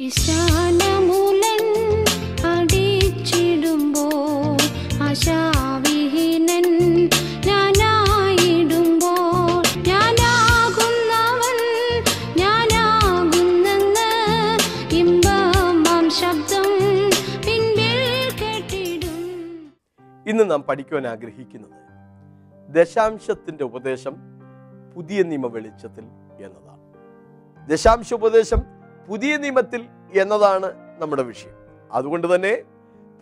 ശബ്ദം ഇന്ന് നാം പഠിക്കുവാൻ ആഗ്രഹിക്കുന്നത് ദശാംശത്തിന്റെ ഉപദേശം പുതിയ നിയമ വെളിച്ചത്തിൽ എന്നതാണ്. ദശാംശ ഉപദേശം പുതിയ നിയമത്തിൽ എന്നതാണ് നമ്മുടെ വിഷയം. അതുകൊണ്ട് തന്നെ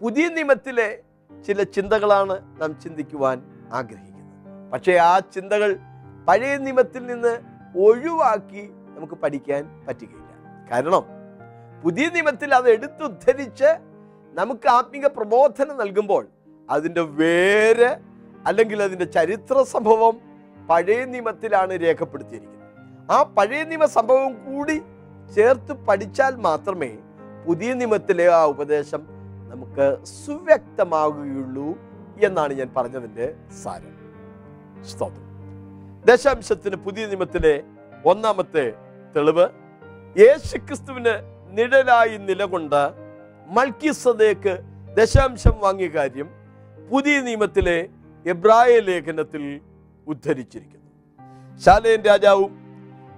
പുതിയ നിയമത്തിലെ ചില ചിന്തകളാണ് നാം ചിന്തിക്കുവാൻ ആഗ്രഹിക്കുന്നത്. പക്ഷേ ആ ചിന്തകൾ പഴയ നിയമത്തിൽ നിന്ന് ഒഴിവാക്കി നമുക്ക് പഠിക്കാൻ പറ്റുകയില്ല. കാരണം പുതിയ നിയമത്തിൽ അത് എടുത്തുദ്ധരിച്ച് നമുക്ക് ആത്മീക പ്രബോധനം നൽകുമ്പോൾ അതിന്റെ വേര് അല്ലെങ്കിൽ അതിന്റെ ചരിത്ര സംഭവം പഴയ നിയമത്തിലാണ് രേഖപ്പെടുത്തിയിരിക്കുന്നത്. ആ പഴയ നിയമ സംഭവം കൂടി ചേർത്ത് പഠിച്ചാൽ മാത്രമേ പുതിയ നിയമത്തിലെ ആ ഉപദേശം നമുക്ക് സുവ്യക്തമാകുകയുള്ളൂ എന്നാണ് ഞാൻ പറഞ്ഞതിന്റെ സാരം. സ്തോത്രം. ദശാംശത്തിന് പുതിയ നിയമത്തിലെ ഒന്നാമത്തെ തെളിവ് യേശുക്രിസ്തുവിന് നിഴലായി നിലകൊണ്ട് മൽക്കിസദേക്ക് ദശാംശം വാങ്ങിയ കാര്യം പുതിയ നിയമത്തിലെ എബ്രായ ലേഖനത്തിൽ ഉദ്ധരിച്ചിരിക്കുന്നു. ശാലയൻ രാജാവും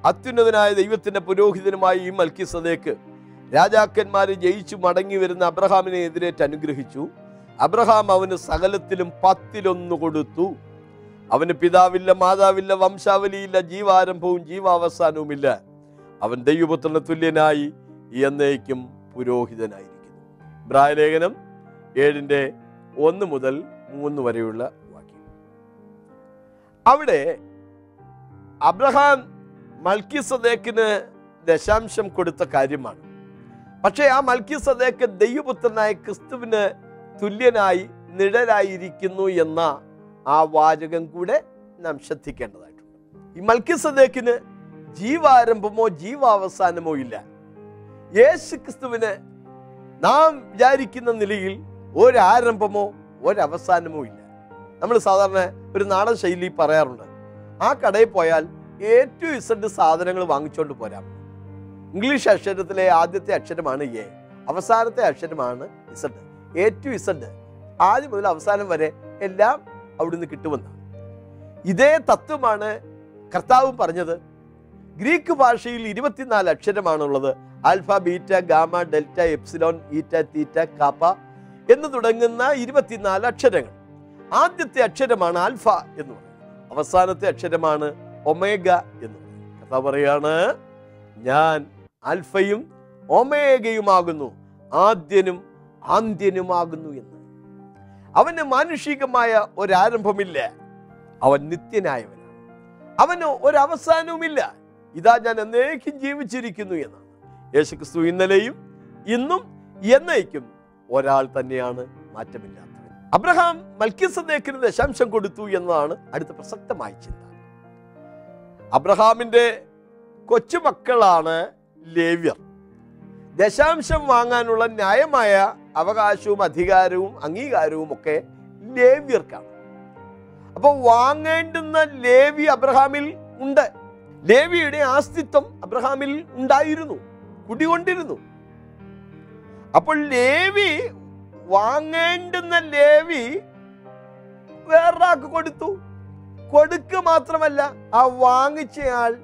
അത്യുന്നതനായ ദൈവത്തിന്റെ പുരോഹിതനുമായി ഈ മൽക്കിസദേക്ക് രാജാക്കന്മാരെ ജയിച്ചു മടങ്ങി വരുന്ന അബ്രഹാമിനെ എതിരേറ്റ് അനുഗ്രഹിച്ചു. അബ്രഹാം അവന് സകലത്തിലും പത്തിലൊന്നു കൊടുത്തു. അവന് പിതാവില്ല മാതാവില്ല വംശാവലിയില്ല ജീവാരംഭവും ജീവാവസാനവുമില്ല. അവൻ ദൈവപുത്രന് തുല്യനായി എന്നേക്കും പുരോഹിതനായിരിക്കുന്നു. ബ്രായലേഖനം ഏഴിന്റെ ഒന്ന് മുതൽ മൂന്ന് വരെയുള്ള വാക്യം. അവിടെ അബ്രഹാം മൽക്കി സദേക്കിന് ദശാംശം കൊടുത്ത കാര്യമാണ്. പക്ഷേ ആ മൽക്കി സദേക്ക് ദൈവപുത്രനായ ക്രിസ്തുവിന് തുല്യനായി നിഴലായിരിക്കുന്നു എന്ന ആ വാചകം കൂടെ നാം ശ്രദ്ധിക്കേണ്ടതായിട്ടുണ്ട്. ഈ മൽക്കി സദേക്കിന് ജീവാരംഭമോ ജീവാവസാനമോ ഇല്ല. യേശു ക്രിസ്തുവിന് നാം വിചാരിക്കുന്ന നിലയിൽ ഒരാരംഭമോ ഒരവസാനമോ ഇല്ല. നമ്മൾ സാധാരണ ഒരു നാടൻ ശൈലി പറയാറുണ്ട്. ആ കടയിൽ പോയാൽ എ ടു ഇസഡ് സാധനങ്ങൾ വാങ്ങിച്ചുകൊണ്ട് പോരാം. ഇംഗ്ലീഷ് അക്ഷരത്തിലെ ആദ്യത്തെ അക്ഷരമാണ് എ അവസാനത്തെ അക്ഷരമാണ് ഇസഡ് എ ടു ഇസഡ് ആദ്യം മുതൽ അവസാനം വരെ എല്ലാം അവിടുന്ന് കിട്ടുമെന്നാണ്. ഇതേ തത്വമാണ് കർത്താവും പറഞ്ഞത്. ഗ്രീക്ക് ഭാഷയിൽ ഇരുപത്തിനാല് അക്ഷരമാണുള്ളത്. Alpha beta gamma delta epsilon eta theta kappa എന്ന് തുടങ്ങുന്ന ഇരുപത്തിനാല് അക്ഷരങ്ങൾ. ആദ്യത്തെ അക്ഷരമാണ് ആൽഫ എന്ന് പറയുന്നത്. അവസാനത്തെ അക്ഷരമാണ് ഒമേഗ എന്ന്. കഥ പറയാണ് ഞാൻ ആൽഫയും ഒമേഗയുമാകുന്നു ആദ്യനും ആന്ത്യനുമാകുന്നു എന്ന്. അവന് മാനുഷികമായ ഒരാരംഭമില്ല. അവൻ നിത്യനായവനാണ്. അവന് ഒരവസാനവുമില്ല. ഇതാ ഞാൻ എന്നേക്കും ജീവിച്ചിരിക്കുന്നു എന്നാണ്. യേശുക്രിസ്തു ഇന്നലെയും ഇന്നും എന്നേക്കും ഒരാൾ തന്നെയാണ് മാറ്റമില്ലാത്തത് അബ്രഹാം മൽക്കിസദേക്കിന് ദശാംശം കൊടുത്തു എന്നതാണ് അടുത്ത പ്രസക്തമായ ചിന്ത. അബ്രഹാമിന്റെ കൊച്ചുമക്കളാണ് ലേവ്യർ. ദശാംശം വാങ്ങാനുള്ള ന്യായമായ അവകാശവും അധികാരവും അംഗീകാരവും ഒക്കെ ലേവ്യർക്കാണ്. അപ്പോൾ വാങ്ങേണ്ടുന്ന ലേവി അബ്രഹാമിൽ ഉണ്ട്. ലേവിയുടെ ആസ്തിത്വം അബ്രഹാമിൽ ഉണ്ടായിരുന്നു കുടികൊണ്ടിരുന്നു. അപ്പോൾ ലേവി വാങ്ങേണ്ടുന്ന ലേവി വേറൊരാൾക്ക് കൊടുത്തു. കൊടുക്കുക മാത്രമല്ല ആ വാങ്ങിച്ചയാൾ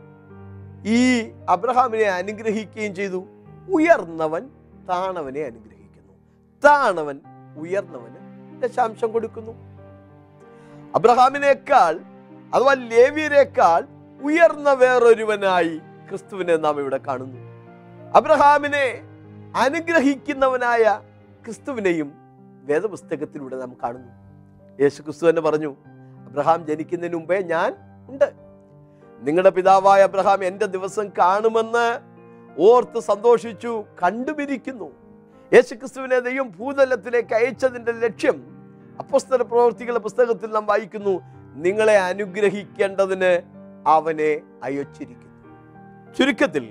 ഈ അബ്രഹാമിനെ അനുഗ്രഹിക്കുകയും ചെയ്തു. ഉയർന്നവൻ താണവനെ അനുഗ്രഹിക്കുന്നു. താണവൻ ഉയർന്നവന് ദശാംശം കൊടുക്കുന്നു. അബ്രഹാമിനേക്കാൾ അഥവാ ലേവിയരേക്കാൾ ഉയർന്ന വേറൊരുവനായി ക്രിസ്തുവിനെ നാം ഇവിടെ കാണുന്നു. അബ്രഹാമിനെ അനുഗ്രഹിക്കുന്നവനായ ക്രിസ്തുവിനെയും വേദപുസ്തകത്തിലൂടെ നാം കാണുന്നു. യേശു ക്രിസ്തു തന്നെ പറഞ്ഞു അബ്രഹാം ജനിക്കുന്നതിന് മുമ്പേ ഞാൻ ഉണ്ട്. നിങ്ങളുടെ പിതാവായ അബ്രഹാം എന്റെ ദിവസം കാണുമെന്ന് ഓർത്ത് സന്തോഷിച്ചു കണ്ടുപിരിക്കുന്നു. യേശുക്രിസ്തുവിനെ ദൈവം ഭൂതലത്തിലേക്ക് അയച്ചതിന്റെ ലക്ഷ്യം അപ്പസ്തല പ്രവർത്തികളുടെ പുസ്തകത്തിൽ നാം വായിക്കുന്നു നിങ്ങളെ അനുഗ്രഹിക്കേണ്ടതിന് അവനെ അയച്ചിരിക്കുന്നു. ചുരുക്കത്തിൽ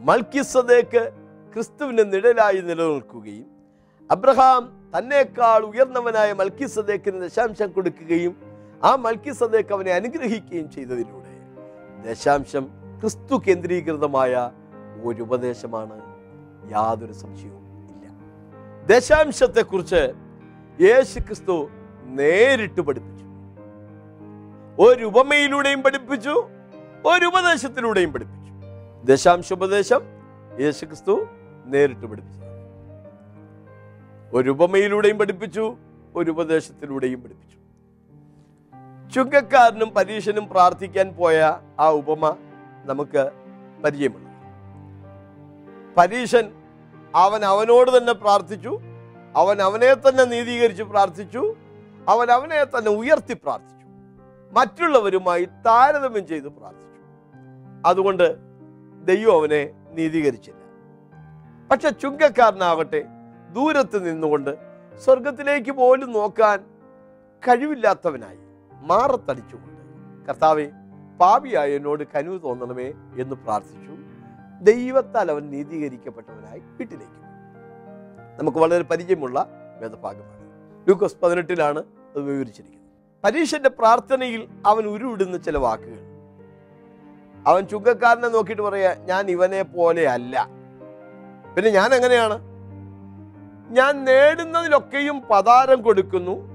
മൽക്കിസദേക്ക് ക്രിസ്തുവിന് നിഴലായി നിലനിൽക്കുകയും അബ്രഹാം തന്നെക്കാൾ ഉയർന്നവനായ മൽക്കിസദേക്കിന് ദശാംശം കൊടുക്കുകയും ആ മൽക്കി സദേക്ക് അവനെ അനുഗ്രഹിക്കുകയും ചെയ്തതിലൂടെ ദശാംശം ക്രിസ്തു കേന്ദ്രീകൃതമായ ഒരു ഉപദേശമാണ് യാതൊരു സംശയവും ഇല്ല. ദശാംശത്തെക്കുറിച്ച് യേശു ക്രിസ്തു നേരിട്ട് പഠിപ്പിച്ചു. ഒരു ഉപമയിലൂടെയും പഠിപ്പിച്ചു ഒരു ഉപദേശത്തിലൂടെയും പഠിപ്പിച്ചു. ദശാംശോപദേശം യേശു ക്രിസ്തു നേരിട്ട് പഠിപ്പിച്ചു. ഒരു ഉപമയിലൂടെയും പഠിപ്പിച്ചു ഒരു ഉപദേശത്തിലൂടെയും പഠിപ്പിച്ചു. ചുങ്കക്കാരനും പരീക്ഷനും പ്രാർത്ഥിക്കാൻ പോയ ആ ഉപമ നമുക്ക് പരിചയമുണ്ട്. പരീശൻ അവൻ അവനോട് തന്നെ പ്രാർത്ഥിച്ചു അവൻ അവനെ തന്നെ നീതീകരിച്ച് പ്രാർത്ഥിച്ചു അവൻ അവനെ തന്നെ ഉയർത്തി പ്രാർത്ഥിച്ചു മറ്റുള്ളവരുമായി താരതമ്യം ചെയ്ത് പ്രാർത്ഥിച്ചു. അതുകൊണ്ട് ദൈവം അവനെ നീതീകരിച്ചില്ല. പക്ഷെ ചുങ്കക്കാരനാകട്ടെ ദൂരത്ത് നിന്നുകൊണ്ട് സ്വർഗത്തിലേക്ക് പോലും നോക്കാൻ കഴിവില്ലാത്തവനായി. മാറത്തടിച്ചുകൊണ്ട്. കർത്താവെ പാപിയായ എന്നോട് കനിവ് തോന്നണമേ എന്ന് പ്രാർത്ഥിച്ചു. ദൈവത്താൽ അവൻ നീതീകരിക്കപ്പെട്ടവനായി വീട്ടിലേക്ക്. നമുക്ക് വളരെ പരിചയമുള്ള വേദഭാഗമാണ്. ലൂക്കോസ് പതിനെട്ടിലാണ് അത് വിവരിച്ചിരിക്കുന്നത്. പരീക്ഷന്റെ പ്രാർത്ഥനയിൽ അവൻ ഉരുവിടുന്ന ചില വാക്കുകൾ. അവൻ ചുങ്കക്കാരനെ നോക്കിയിട്ട് പറയാ ഞാൻ ഇവനെ പോലെ അല്ല. പിന്നെ ഞാൻ എങ്ങനെയാണ്? ഞാൻ നേടുന്നതിലൊക്കെയും പതാരം കൊടുക്കുന്നു.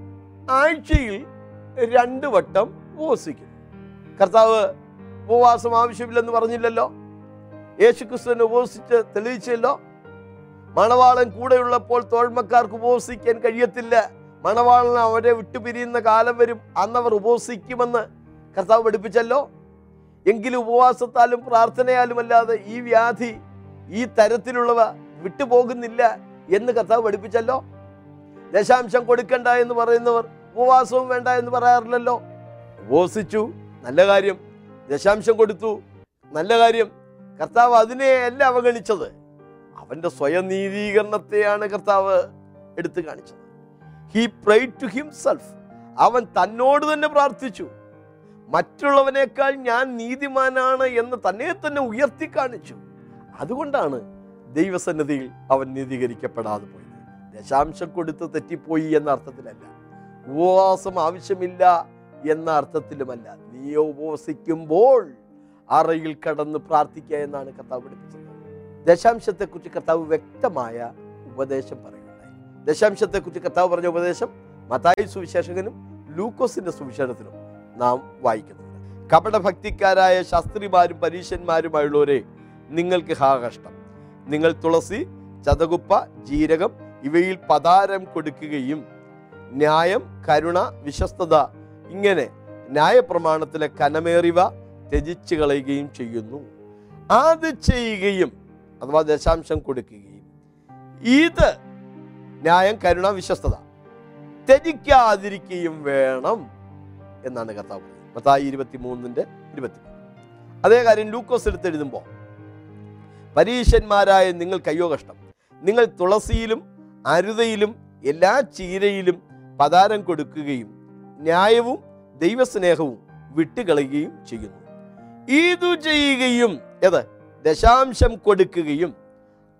ആഴ്ചയിൽ രണ്ട് വട്ടം ഉപവസിക്കും. കർത്താവ് ഉപവാസം ആവശ്യമില്ലെന്ന് പറഞ്ഞില്ലല്ലോ? യേശു ക്രിസ്തുവിനെ ഉപവസിച്ച് തെളിയിച്ചല്ലോ? മണവാളൻ കൂടെയുള്ളപ്പോൾ തോഴ്മക്കാർക്ക് ഉപവസിക്കാൻ കഴിയത്തില്ല. മണവാളൻ അവരെ വിട്ടുപിരിയുന്ന കാലം വരും. അന്നവർ ഉപവസിക്കുമെന്ന് കർത്താവ് പഠിപ്പിച്ചല്ലോ? എങ്കിലും ഉപവാസത്താലും പ്രാർത്ഥനയാലും അല്ലാതെ ഈ വ്യാധി ഈ തരത്തിലുള്ളവ വിട്ടുപോകുന്നില്ല എന്ന് കർത്താവ് പഠിപ്പിച്ചല്ലോ? ദശാംശം കൊടുക്കണ്ട എന്ന് പറയുന്നവർ ഉപവാസവും വേണ്ട എന്ന് പറയാറില്ലല്ലോ. ഉപവസിച്ചു നല്ല കാര്യം. ദശാംശം കൊടുത്തു നല്ല കാര്യം. കർത്താവ് അതിനെയല്ല അവഗണിച്ചത്. അവന്റെ സ്വയം നീതീകരണത്തെയാണ് കർത്താവ് എടുത്തു കാണിച്ചത്. ഹി പ്രൈ ടു ഹിംസെൽഫ് അവൻ തന്നോട് തന്നെ പ്രാർത്ഥിച്ചു. മറ്റുള്ളവനേക്കാൾ ഞാൻ നീതിമാനാണ് എന്ന് തന്നെ തന്നെ ഉയർത്തി കാണിച്ചു. അതുകൊണ്ടാണ് ദൈവസന്നിധിയിൽ അവൻ നീതീകരിക്കപ്പെടാതെ പോയത്. ദശാംശം കൊടുത്ത് തെറ്റിപ്പോയി എന്ന അർത്ഥത്തിലല്ല. ഉപവാസം ആവശ്യമില്ല എന്ന അർത്ഥത്തിലുമല്ല. നീ ഉപവസിക്കുമ്പോൾ അറയിൽ കടന്ന് പ്രാർത്ഥിക്കുക എന്നാണ് കർത്താവ് പഠിപ്പിച്ചത്. ദശാംശത്തെക്കുറിച്ച് കർത്താവ് വ്യക്തമായ ഉപദേശം പറയുന്നുണ്ടായി ദശാംശത്തെക്കുറിച്ച് കർത്താവ് പറഞ്ഞ ഉപദേശം മതായി സുവിശേഷകനും ലൂക്കോസിന്റെ സുവിശേഷത്തിനും നാം വായിക്കുന്നുണ്ട്. കപടഭക്തിക്കാരായ ശാസ്ത്രിമാരും പരീശന്മാരുമായുള്ളവരെ നിങ്ങൾക്ക് ഹാ കഷ്ടം. നിങ്ങൾ തുളസി ചതകുപ്പ ജീരകം ഇവയിൽ പതാരം കൊടുക്കുകയും ന്യായം കരുണ വിശ്വസ്തത ഇങ്ങനെ ന്യായപ്രമാണത്തിലെ കനമേറിവ ത്യജിച്ചു കളയുകയും ചെയ്യുന്നു. അത് ചെയ്യുകയും അഥവാ ദശാംശം കൊടുക്കുകയും ഇത് ന്യായം കരുണ വിശ്വസ്തത ത്യജിക്കാതിരിക്കുകയും വേണം എന്നാണ് കർത്താവ് മത്തായി ഇരുപത്തി മൂന്നിന്റെ ഇരുപത്തി അതേ കാര്യം ലൂക്കോസ് എടുത്ത് എഴുതുമ്പോൾ പരീശന്മാരായ നിങ്ങൾ കയ്യോ കഷ്ടം. നിങ്ങൾ തുളസിയിലും അരുതയിലും എല്ലാ ചീരയിലും പതാരം കൊടുക്കുകയും ന്യായവും ദൈവസ്നേഹവും വിട്ടുകളയുകയും ചെയ്യുന്നു. ഇതു ചെയ്യുകയും ഏത് ദശാംശം കൊടുക്കുകയും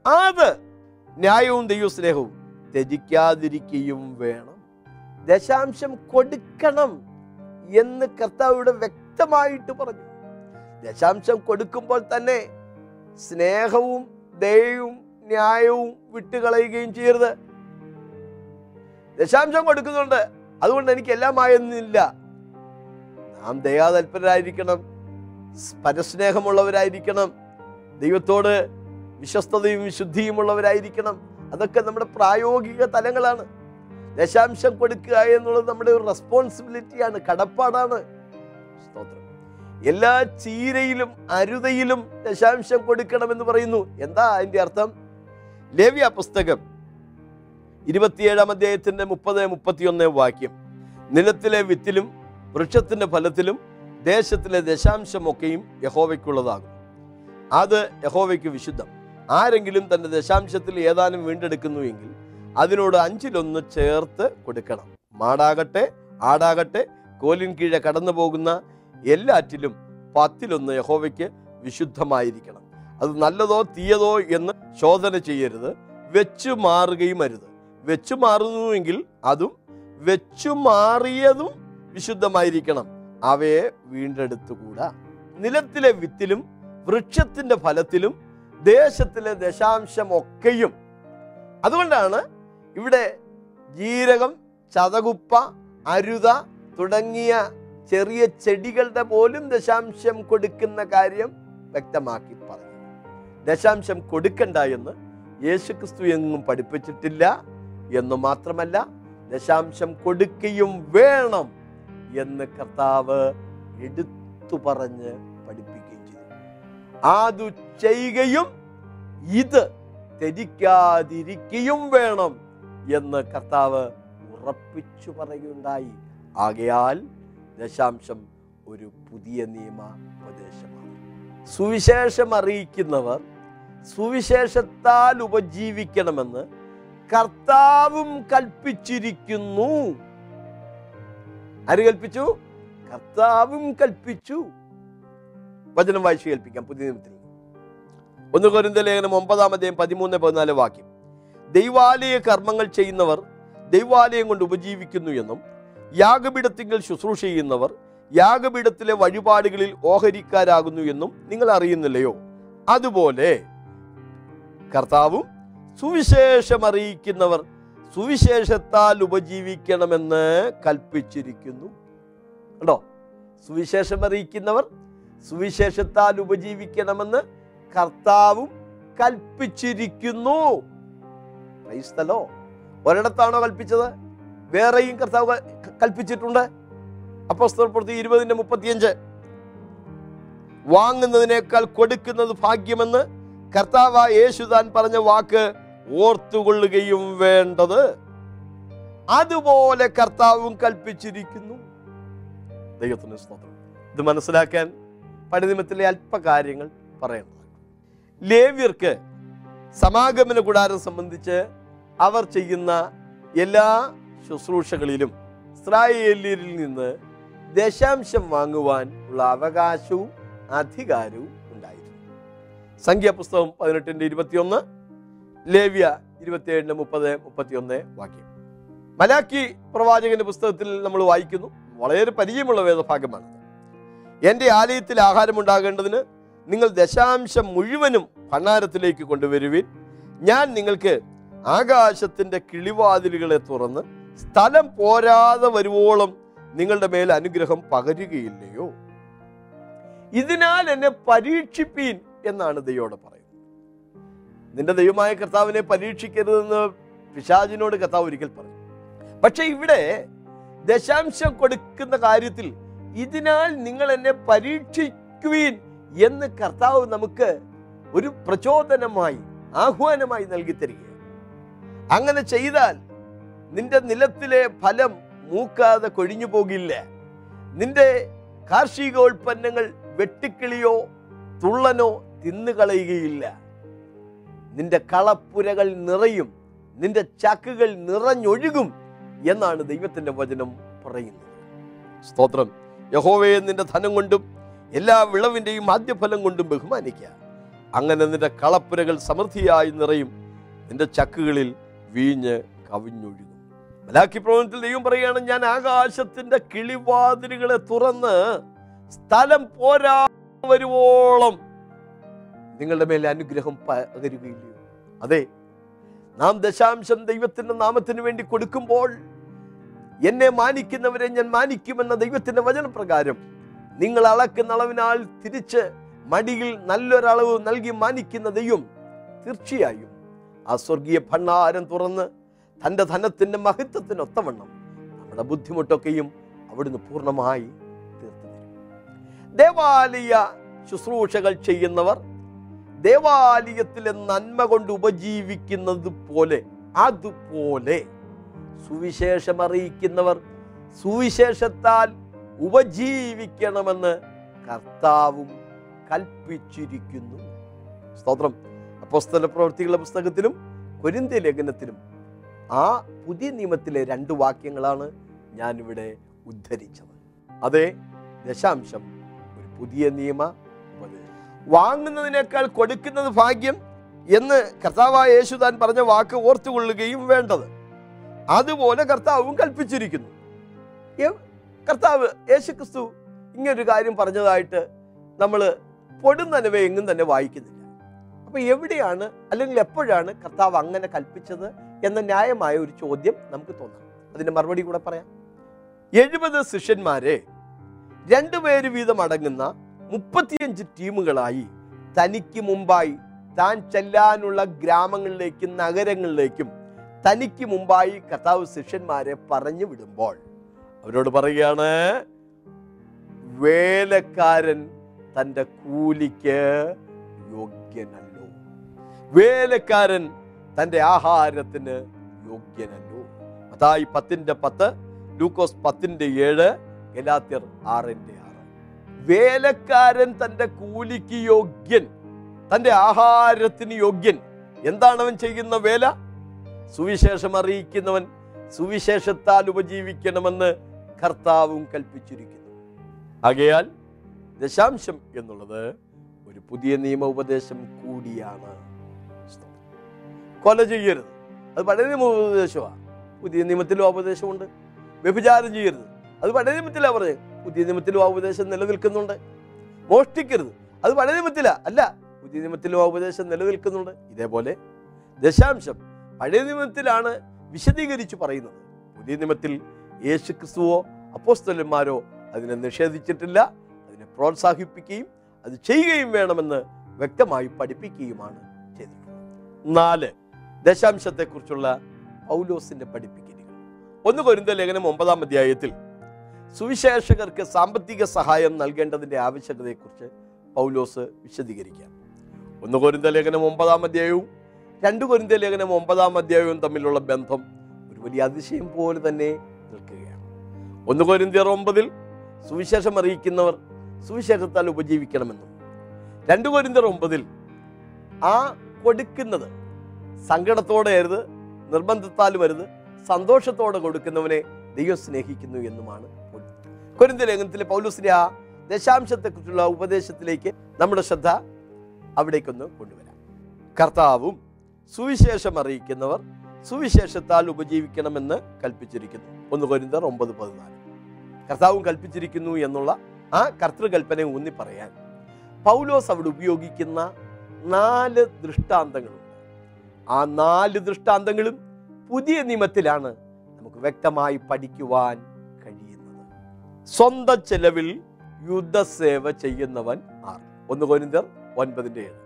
അത് ന്യായവും ദൈവസ്നേഹവും ത്യജിക്കാതിരിക്കുകയും വേണം. ദശാംശം കൊടുക്കണം എന്ന് കർത്താവ് ഇവിടെ വ്യക്തമായിട്ട് പറഞ്ഞു. ദശാംശം കൊടുക്കുമ്പോൾ തന്നെ സ്നേഹവും ദയവും ന്യായവും വിട്ടുകളയുകയും ചെയ്യരുത്. ദശാംശം കൊടുക്കുന്നുണ്ട്. അതുകൊണ്ട് എനിക്ക് എല്ലാം ആയെന്നില്ല നാം ദയാതൽപരായിരിക്കണം പരസ്നേഹമുള്ളവരായിരിക്കണം. ദൈവത്തോട് വിശ്വസ്തതയും വിശുദ്ധിയും ഉള്ളവരായിരിക്കണം. അതൊക്കെ നമ്മുടെ പ്രായോഗിക തലങ്ങളാണ്. ദശാംശം കൊടുക്കുക എന്നുള്ളത് നമ്മുടെ ഒരു റെസ്പോൺസിബിലിറ്റിയാണ് കടപ്പാടാണ്. സ്തോത്രം. എല്ലാ ചീരയിലും അരുതയിലും ദശാംശം കൊടുക്കണമെന്ന് പറയുന്നു. എന്താ അതിന്റെ അർത്ഥം? ലേവ്യ പുസ്തകം ഇരുപത്തിയേഴാം അധ്യായത്തിന്റെ മുപ്പത് മുപ്പത്തിയൊന്ന് വാക്യം. നിലത്തിലെ വിത്തിലും വൃക്ഷത്തിന്റെ ഫലത്തിലും ദേശത്തിലെ ദശാംശമൊക്കെയും യഹോവയ്ക്കുള്ളതാകും അത് യഹോവയ്ക്ക് വിശുദ്ധം. ആരെങ്കിലും തന്റെ ദശാംശത്തിൽ ഏതാനും വീണ്ടെടുക്കുന്നുവെങ്കിൽ അതിനോട് അഞ്ചിലൊന്ന് ചേർത്ത് കൊടുക്കണം. മാടാകട്ടെ ആടാകട്ടെ കോലിൻ കീഴെ കടന്നു പോകുന്ന എല്ലാറ്റിലും പത്തിലൊന്ന് യഹോവയ്ക്ക് വിശുദ്ധമായിരിക്കണം. അത് നല്ലതോ തീയതോ എന്ന് ശോധന ചെയ്യരുത്. വെച്ചു മാറുകയും അരുത്. വെച്ചു മാറുന്നുവെങ്കിൽ അതും വെച്ചു മാറിയതും വിശുദ്ധമായിരിക്കണം. അവയെ വീണ്ടെടുത്തുകൂടാ. നിലത്തിലെ വിത്തിലും വൃക്ഷത്തിന്റെ ഫലത്തിലും ദേശത്തിലെ ദശാംശം ഒക്കെയും. അതുകൊണ്ടാണ് ഇവിടെ ജീരകം ചതകുപ്പ അരുത തുടങ്ങിയ ചെറിയ ചെടികളുടെ പോലും ദശാംശം കൊടുക്കുന്ന കാര്യം വ്യക്തമാക്കി പറഞ്ഞു ദശാംശം കൊടുക്കണ്ട എന്ന് യേശുക്രിസ്തു എങ്ങും പഠിപ്പിച്ചിട്ടില്ല. എന്ന് മാത്രമല്ല ദശാംശം കൊടുക്കുകയും വേണം എന്ന് കർത്താവ് എടുത്തു പറഞ്ഞ് പഠിപ്പിക്കുകയും ചെയ്തു. ആതു ചെയ്യുകയും ഇത് ധരിക്കാതിരിക്കുകയും വേണം എന്ന് കർത്താവ് ഉറപ്പിച്ചു പറയുകയുണ്ടായി. ആകയാൽ ദശാംശം ഒരു പുതിയ നിയമ ഉപദേശമാണ് സുവിശേഷം അറിയിക്കുന്നവർ സുവിശേഷത്താൽ ഉപജീവിക്കണമെന്ന് കർത്താവും കൽപ്പിച്ചിരിക്കുന്നു. ആര് കൽപ്പിച്ചു? കർത്താവും കൽപ്പിച്ചു. വചനം വായിച്ചു കേൾപ്പിക്കാം പുതിയ നിയമത്തിൽ. ഒന്ന് കൊരിന്ത ലേഖനം ഒമ്പതാം പതിമൂന്ന് പതിനാല് വാക്യം. ദൈവാലയ കർമ്മങ്ങൾ ചെയ്യുന്നവർ ദൈവാലയം കൊണ്ട് ഉപജീവിക്കുന്നു എന്നും യാഗപീഠത്തിങ്കിൽ ശുശ്രൂഷ ചെയ്യുന്നവർ യാഗപീഠത്തിലെ വഴിപാടുകളിൽ ഓഹരിക്കാരാകുന്നു എന്നും നിങ്ങൾ അറിയുന്നില്ലയോ? അതുപോലെ കർത്താവും സുവിശേഷം അറിയിക്കുന്നവർ സുവിശേഷത്താൽ ഉപജീവിക്കണമെന്ന് കൽപ്പിച്ചിരിക്കുന്നു. കണ്ടോ? സുവിശേഷം അറിയിക്കുന്നവർ സുവിശേഷത്താൽ ഉപജീവിക്കണമെന്ന് കർത്താവും കൽപ്പിച്ചിരിക്കുന്നു. ക്രൈസ്തലോ ഒരിടത്താണോ കൽപ്പിച്ചത്? വേറെയും കർത്താവ് കൽപ്പിച്ചിട്ടുണ്ട്. അപ്പോസ്തല പ്രവൃത്തി ഇരുപതിന്റെ മുപ്പത്തിയഞ്ച്. വാങ്ങുന്നതിനേക്കാൾ കൊടുക്കുന്നത് ഭാഗ്യമെന്ന് കർത്താവ് യേശുദാൻ പറഞ്ഞ വാക്ക് ഓർത്തുകൊള്ളുകയും വേണ്ടത് അതുപോലെ കർത്താവും കൽപ്പിച്ചിരിക്കുന്നു. ദൈവത്തിന് സ്തോത്രം. ഇത് മനസ്സിലാക്കാൻ പടിനിമത്തിലെ അല്പകാര്യങ്ങൾ പറയണം ലേവ്യർക്ക് സമാഗമന കൂടാരം സംബന്ധിച്ച് അവർ ചെയ്യുന്ന എല്ലാ ശുശ്രൂഷകളിലും ഇസ്രായേലിയരിൽ നിന്ന് ദശാംശം വാങ്ങുവാൻ ഉള്ള അവകാശവും അധികാരവും ഉണ്ടായിരുന്നു. സംഖ്യാപുസ്തകം പതിനെട്ടിന്റെ ഇരുപത്തിയൊന്ന് ലേവ്യ ഇരുപത്തിയേഴിന്റെ മുപ്പത് മുപ്പത്തിയൊന്ന് വാക്യം. മലാക്കി പ്രവാചകന്റെ പുസ്തകത്തിൽ നമ്മൾ വായിക്കുന്നു. വളരെ പരിചയമുള്ള വേദഭാഗമാണ്. എന്റെ ആലയത്തിൽ ആഹാരം ഉണ്ടാകേണ്ടതിന് നിങ്ങൾ ദശാംശം മുഴുവനും ഭണ്ണാരത്തിലേക്ക് കൊണ്ടുവരുവിൻ. ഞാൻ നിങ്ങൾക്ക് ആകാശത്തിന്റെ കിളിവാതിലുകളെ തുറന്ന് സ്ഥലം പോരാതെ വരുവോളം നിങ്ങളുടെ മേൽ അനുഗ്രഹം പകരുകയില്ലയോ? ഇതിനാൽ എന്നെ പരീക്ഷിപ്പീൻ എന്നാണ് ദൈവോട് നിന്റെ ദൈവമായ കർത്താവിനെ പരീക്ഷിക്കരുതെന്ന് പിശാജിനോട് കർത്താവ് ഒരിക്കൽ പറഞ്ഞു. പക്ഷെ ഇവിടെ ദശാംശം കൊടുക്കുന്ന കാര്യത്തിൽ ഇതിനാൽ നിങ്ങൾ എന്നെ പരീക്ഷിക്കുവീൻ എന്ന് കർത്താവ് നമുക്ക് ഒരു പ്രചോദനമായി ആഹ്വാനമായി നൽകി തരികയാണ്. അങ്ങനെ ചെയ്താൽ നിന്റെ നിലത്തിലെ ഫലം മൂക്കാതെ കൊഴിഞ്ഞു പോകില്ല. നിന്റെ കാർഷികോൽപ്പന്നങ്ങൾ വെട്ടിക്കിളിയോ തുള്ളനോ തിന്നുകളയുകയില്ല. നിന്റെ കളപ്പുരകൾ നിറയും നിന്റെ ചക്കുകൾ നിറഞ്ഞൊഴുകും എന്നാണ് ദൈവത്തിന്റെ വചനം പറയുന്നത്. സ്തോത്രം. യഹോവയെ നിന്റെ ധനം കൊണ്ടും എല്ലാ വിളവിന്റെയും ആദ്യഫലം കൊണ്ടും ബഹുമാനിക്കുക അങ്ങനെ നിന്റെ കളപ്പുരകൾ സമൃദ്ധിയായി നിറയും നിന്റെ ചക്കുകളിൽ വീഞ്ഞ് കവിഞ്ഞൊഴുകും. മലാക്കി പ്രവചനത്തിൽ ദൈവം പറയുകയാണ് ഞാൻ ആകാശത്തിന്റെ കിളിവാതിലുകളെ തുറന്ന് സ്ഥലം പോരാ വരുവോളം നിങ്ങളുടെ മേലെ അനുഗ്രഹം പകരുകയില്ലയോ? അതെ നാം ദശാംശം ദൈവത്തിന്റെ നാമത്തിന് വേണ്ടി കൊടുക്കുമ്പോൾ എന്നെ മാനിക്കുന്നവരെ ഞാൻ മാനിക്കുമെന്ന ദൈവത്തിന്റെ വചനപ്രകാരം നിങ്ങൾ അളക്കുന്ന അളവിനാൽ തിരിച്ച് മടിയിൽ നല്ലൊരളവ് നൽകി മാനിക്കുന്ന ദൈവം തീർച്ചയായും ആ സ്വർഗീയ ഭണ്ണാരം തുറന്ന് തന്റെ ധനത്തിന്റെ മഹത്വത്തിനൊത്തവണ്ണം നമ്മുടെ ബുദ്ധിമുട്ടൊക്കെയും അവിടുന്ന് പൂർണമായി തീർത്തു ദേവാലയ ശുശ്രൂഷകൾ ചെയ്യുന്നവർ ദേവാലയത്തിലെ നന്മ കൊണ്ട് ഉപജീവിക്കുന്നത് പോലെ അതുപോലെ സുവിശേഷം അറിയിക്കുന്നവർ സുവിശേഷത്താൽ ഉപജീവിക്കണമെന്ന് കർത്താവും കൽപ്പിച്ചിരിക്കുന്നു. സ്തോത്രം. അപ്പോസ്തല പ്രവൃത്തികളുടെ പുസ്തകത്തിലും കൊരിന്ത്യ ലേഖനത്തിലും ആ പുതിയ നിയമത്തിലെ രണ്ട് വാക്യങ്ങളാണ് ഞാനിവിടെ ഉദ്ധരിച്ചത്. അതെ ദശാംശം ഒരു പുതിയ നിയമ വാങ്ങുന്നതിനേക്കാൾ കൊടുക്കുന്നത് ഭാഗ്യം എന്ന് കർത്താവായ യേശു താൻ പറഞ്ഞ വാക്ക് ഓർത്തുകൊള്ളുകയും വേണ്ടത്. അതുപോലെ കർത്താവും കൽപ്പിച്ചിരിക്കുന്നു. കർത്താവ് യേശു ക്രിസ്തു ഇങ്ങനൊരു കാര്യം പറഞ്ഞതായിട്ട് നമ്മൾ പൊടുന്നനവെ എങ്ങും തന്നെ വായിക്കുന്നില്ല. അപ്പൊ എവിടെയാണ് അല്ലെങ്കിൽ എപ്പോഴാണ് കർത്താവ് അങ്ങനെ കൽപ്പിച്ചത് എന്ന ന്യായമായ ഒരു ചോദ്യം നമുക്ക് തോന്നാം. അതിന്റെ മറുപടി കൂടെ പറയാം. എഴുപത് ശിഷ്യന്മാരെ രണ്ടുപേര് വീതം അടങ്ങുന്ന മുപ്പത്തിയഞ്ച് ടീമുകളായി തനിക്ക് മുമ്പായി താൻ ചെല്ലാനുള്ള ഗ്രാമങ്ങളിലേക്കും നഗരങ്ങളിലേക്കും തനിക്ക് മുമ്പായി കർത്താവ് ശിഷ്യന്മാരെ പറഞ്ഞു വിടുമ്പോൾ അവരോട് പറയുകയാണ് വേലക്കാരൻ തന്റെ കൂലിക്ക് യോഗ്യനല്ലോ. വേലക്കാരൻ തന്റെ ആഹാരത്തിന് യോഗ്യനല്ലോ. അതായി പത്തിന്റെ പത്ത് ലൂക്കോസ് പത്തിന്റെ ഏഴ് ഗലാത്യർ ആറിന്റെ ആറ് വേലക്കാരൻ തന്റെ കൂലിക്ക് യോഗ്യൻ തന്റെ ആഹാരത്തിന് യോഗ്യൻ. എന്താണ് അവൻ ചെയ്യുന്ന വേല? സുവിശേഷം അറിയിക്കുന്നവൻ സുവിശേഷത്താൽ ഉപജീവിക്കണമെന്ന് കർത്താവും കൽപ്പിച്ചിരിക്കുന്നു. ആകയാൽ ദശാംശം എന്നുള്ളത് ഒരു പുതിയ നിയമ ഉപദേശം കൂടിയാണ്. കൊല ചെയ്യരുത്. അത് പഴയ നിയമ ഉപദേശമാണ് പുതിയ നിയമത്തിലും ഉപദേശമുണ്ട്. വ്യഭിചാരം ചെയ്യരുത്. അത് പഴയ നിയമത്തിലാണ് പറഞ്ഞത്. പുതിയ നിയമത്തിലും ആ ഉപദേശം നിലനിൽക്കുന്നുണ്ട്. മോഷ്ടിക്കരുത്. അത് പഴയ നിയമത്തില. അല്ല പുതിയ നിയമത്തിലും ആ ഉപദേശം നിലനിൽക്കുന്നുണ്ട്. ഇതേപോലെ ദശാംശം പഴയ നിയമത്തിലാണ് വിശദീകരിച്ചു പറയുന്നത്. പുതിയ നിയമത്തിൽ യേശു ക്രിസ്തുവോ അപ്പോസ്തലന്മാരോ അതിനെ നിഷേധിച്ചിട്ടില്ല അതിനെ പ്രോത്സാഹിപ്പിക്കുകയും അത് ചെയ്യുകയും വേണമെന്ന് വ്യക്തമായി പഠിപ്പിക്കുകയുമാണ് ചെയ്തിട്ടുള്ളത്. നാല് ദശാംശത്തെക്കുറിച്ചുള്ള പൗലോസിന്റെ പഠിപ്പിക്കലുകൾ. ഒന്ന് കൊരിന്ത ലേഖനം ഒമ്പതാം അധ്യായത്തിൽ സുവിശേഷകർക്ക് സാമ്പത്തിക സഹായം നൽകേണ്ടതിന്റെ ആവശ്യകതയെക്കുറിച്ച് പൗലോസ് വിശദീകരിക്കാം. ഒന്ന് കൊരിന്ത ലേഖനം ഒമ്പതാം അധ്യായവും രണ്ട് കൊരിന്ത ലേഖനം ഒമ്പതാം അധ്യായവും തമ്മിലുള്ള ബന്ധം ഒരു വലിയ അതിശയം പോലെ തന്നെ നിൽക്കുകയാണ്. ഒന്ന് കൊരിന്തിയർ ഒമ്പതിൽ സുവിശേഷം അറിയിക്കുന്നവർ സുവിശേഷത്താൽ ഉപജീവിക്കണമെന്നും രണ്ട് കൊരിന്തിയർ ഒമ്പതിൽ ആ കൊടുക്കുന്നത് സങ്കടത്തോടെ അരുത് നിർബന്ധത്താൽ വരുത് സന്തോഷത്തോടെ കൊടുക്കുന്നവനെ ദൈവം സ്നേഹിക്കുന്നു എന്നുമാണ് കൊരിന്ത ലേഖനത്തിലെ പൗലൂസിന്റെ ആ ദശാംശത്തെക്കുറിച്ചുള്ള ഉപദേശത്തിലേക്ക് നമ്മുടെ ശ്രദ്ധ അവിടേക്കൊന്ന് കൊണ്ടുവരാം. കർത്താവും സുവിശേഷം അറിയിക്കുന്നവർ സുവിശേഷത്താൽ ഉപജീവിക്കണമെന്ന് കൽപ്പിച്ചിരിക്കുന്നു. ഒന്ന് കൊരിന്തർ ഒമ്പത് പതിനാല്. കർത്താവും കൽപ്പിച്ചിരിക്കുന്നു എന്നുള്ള ആ കർത്തൃകൽപ്പന ഊന്നി പറയാൻ പൗലോസ് അവിടെ ഉപയോഗിക്കുന്ന നാല് ദൃഷ്ടാന്തങ്ങളുണ്ട്. ആ നാല് ദൃഷ്ടാന്തങ്ങളും പുതിയ നിയമത്തിലാണ് നമുക്ക് വ്യക്തമായി പഠിക്കുവാൻ സ്വന്തം ചെലവിൽ യുദ്ധസേവ ചെയ്യുന്നവൻ ആർ. ഒന്ന് കോരിന്തർ ഒൻപതിന്റെ ഏഴ്.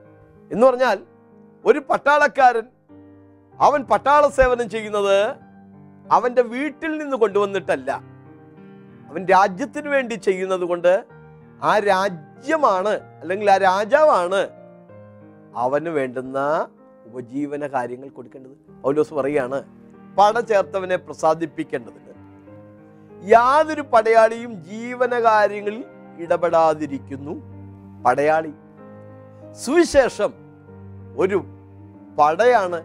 എന്ന് പറഞ്ഞാൽ ഒരു പട്ടാളക്കാരൻ അവൻ പട്ടാള സേവനം ചെയ്യുന്നത് അവന്റെ വീട്ടിൽ നിന്ന് കൊണ്ടുവന്നിട്ടല്ല. അവൻ രാജ്യത്തിന് വേണ്ടി ചെയ്യുന്നത് കൊണ്ട് ആ രാജ്യമാണ് അല്ലെങ്കിൽ ആ രാജാവാണ് അവന് വേണ്ടുന്ന ഉപജീവന കാര്യങ്ങൾ കൊടുക്കേണ്ടത്. പൗലോസ് പറയുകയാണ് പട ചേർത്തവനെ പ്രസാദിപ്പിക്കേണ്ടതിന്. യാതൊരു പടയാളിയും ജീവനകാര്യങ്ങളിൽ ഇടപെടാതിരിക്കുന്നു. പടയാളി. സുവിശേഷം ഒരു പടയാണ്